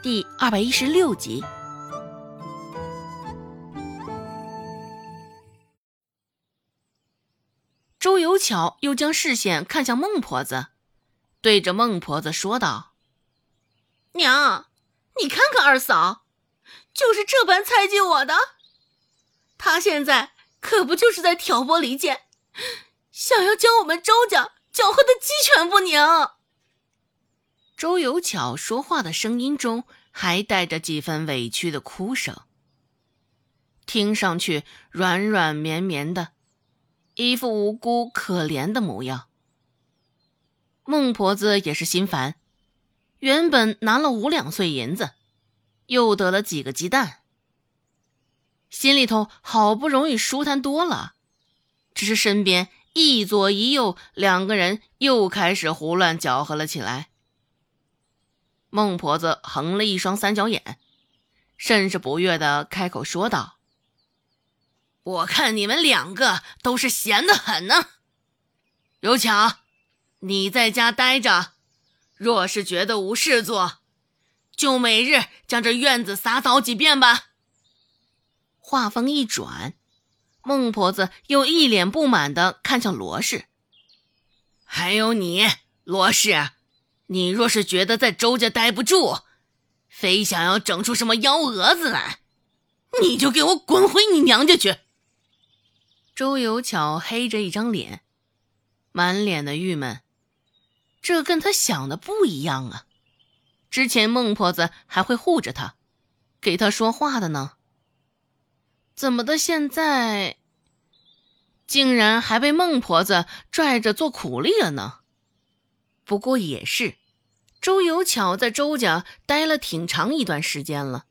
第二百一十六集。周有巧又将视线看向孟婆子，对着孟婆子说道：“娘，你看看二嫂，就是这般猜忌我的。她现在可不就是在挑拨离间，想要将我们周家搅和的鸡犬不宁。”周有巧说话的声音中还带着几分委屈的哭声，听上去软软绵绵的。一副无辜可怜的模样。孟婆子也是心烦，原本拿了五两碎银子，又得了几个鸡蛋，心里头好不容易舒坦多了。只是身边一左一右两个人又开始胡乱搅和了起来。孟婆子横了一双三角眼，甚是不悦的开口说道。我看你们两个都是闲得很呢。有巧，你在家待着，若是觉得无事做，就每日将这院子洒扫几遍吧。话锋一转，孟婆子又一脸不满的看向罗氏。还有你，罗氏，你若是觉得在周家待不住，非想要整出什么幺蛾子来，你就给我滚回你娘家去。周有巧黑着一张脸，满脸的郁闷。这跟他想的不一样啊！之前孟婆子还会护着他，给他说话的呢。怎么的，现在竟然还被孟婆子拽着做苦力了呢？不过也是，周有巧在周家待了挺长一段时间了，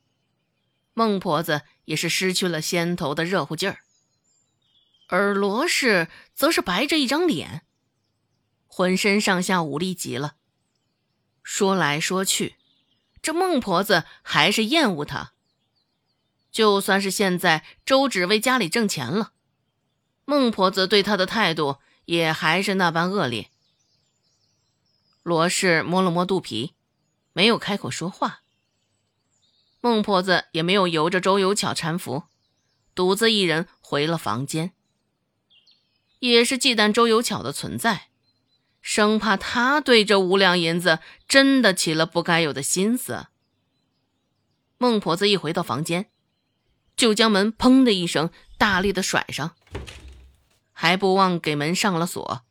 孟婆子也是失去了先头的热乎劲儿。而罗氏则是白着一张脸，浑身上下无力极了。说来说去，这孟婆子还是厌恶他。就算是现在周芷为家里挣钱了，孟婆子对他的态度也还是那般恶劣。罗氏摸了摸肚皮，没有开口说话。孟婆子也没有由着周有巧搀扶，独自一人回了房间。也是忌惮周有巧的存在，生怕他对这五两银子真的起了不该有的心思。孟婆子一回到房间，就将门砰的一声大力的甩上，还不忘给门上了锁。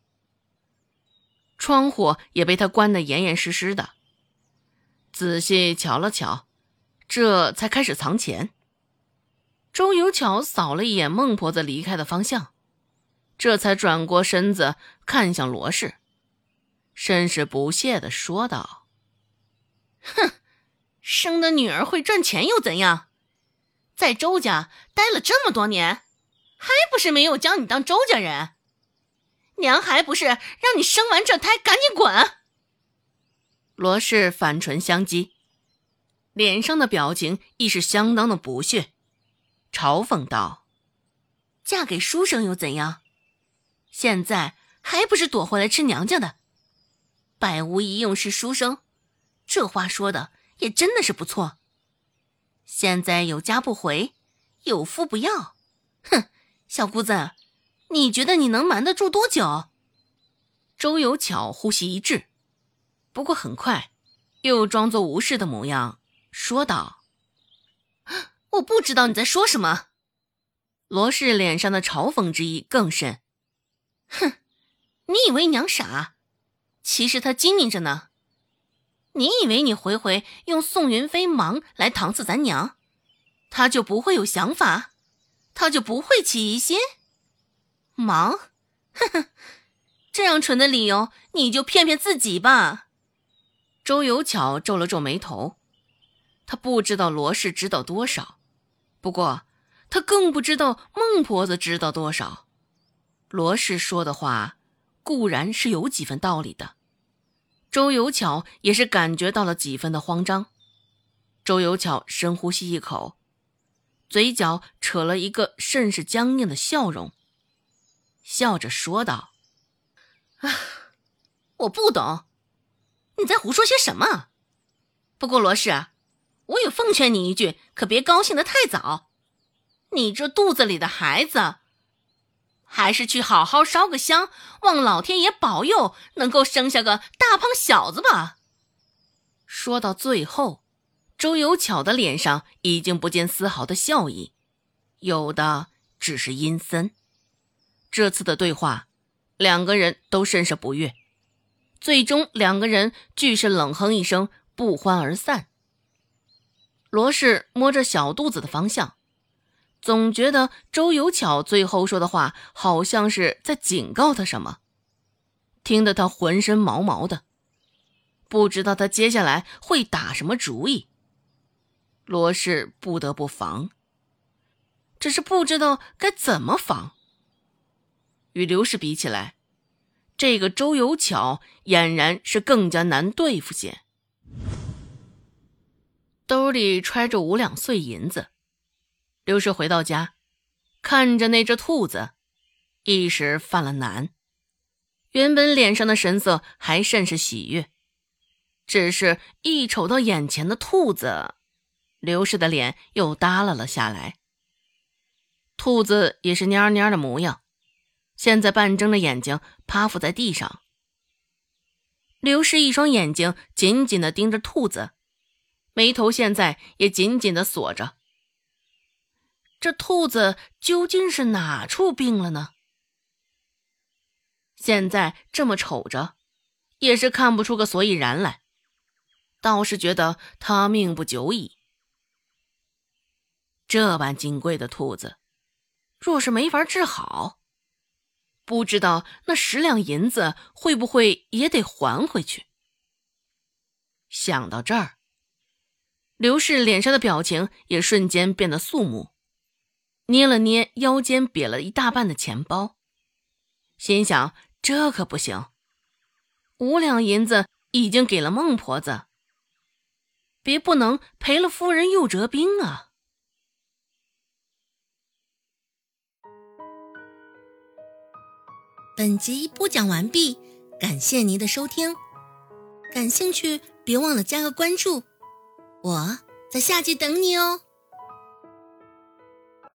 窗户也被他关得严严实实的。仔细瞧了瞧，这才开始藏钱。周有巧扫了一眼孟婆子离开的方向。这才转过身子看向罗氏，甚是不屑的说道：“哼，生的女儿会赚钱又怎样？在周家待了这么多年，还不是没有将你当周家人？娘还不是让你生完这胎赶紧滚！”罗氏反唇相讥，脸上的表情亦是相当的不屑，嘲讽道：“嫁给书生又怎样？”现在还不是躲回来吃娘家的，百无一用是书生，这话说的也真的是不错。现在有家不回，有夫不要，哼，小姑子，你觉得你能瞒得住多久？周有巧呼吸一滞，不过很快又装作无事的模样，说道：“我不知道你在说什么。”罗氏脸上的嘲讽之意更甚。哼，你以为娘傻？其实她精明着呢。你以为你回回用宋云飞忙来搪塞咱娘，她就不会有想法，她就不会起疑心？忙？哼哼，这样蠢的理由，你就骗骗自己吧。周有巧皱了皱眉头，他不知道罗氏知道多少，不过他更不知道孟婆子知道多少。罗氏说的话固然是有几分道理的，周有巧也是感觉到了几分的慌张。周有巧深呼吸一口，嘴角扯了一个甚是僵硬的笑容，笑着说道：“啊，我不懂，你在胡说些什么？不过罗氏，我也奉劝你一句，可别高兴得太早。你这肚子里的孩子，还是去好好烧个香，望老天爷保佑，能够生下个大胖小子吧。说到最后，周有巧的脸上已经不见丝毫的笑意，有的只是阴森。这次的对话，两个人都甚是不悦，最终两个人俱是冷哼一声，不欢而散。罗氏摸着小肚子的方向，总觉得周有巧最后说的话好像是在警告他什么，听得他浑身毛毛的，不知道他接下来会打什么主意。罗氏不得不防，只是不知道该怎么防。与刘氏比起来，这个周有巧俨然是更加难对付些。兜里揣着五两碎银子，刘氏回到家，看着那只兔子，一时犯了难。原本脸上的神色还甚是喜悦，只是一瞅到眼前的兔子，刘氏的脸又耷拉了下来。兔子也是蔫蔫的模样，现在半睁着眼睛趴伏在地上。刘氏一双眼睛紧紧的盯着兔子。眉头现在也紧紧的锁着。这兔子究竟是哪处病了呢？现在这么瞅着，也是看不出个所以然来。倒是觉得他命不久矣。这般金贵的兔子，若是没法治好，不知道那十两银子会不会也得还回去。想到这儿。刘氏脸上的表情也瞬间变得肃穆，捏了捏腰间瘪了一大半的钱包，心想：这可不行，五两银子已经给了孟婆子，别不能赔了夫人又折兵啊！本集播讲完毕，感谢您的收听，感兴趣别忘了加个关注。我在下集等你哦。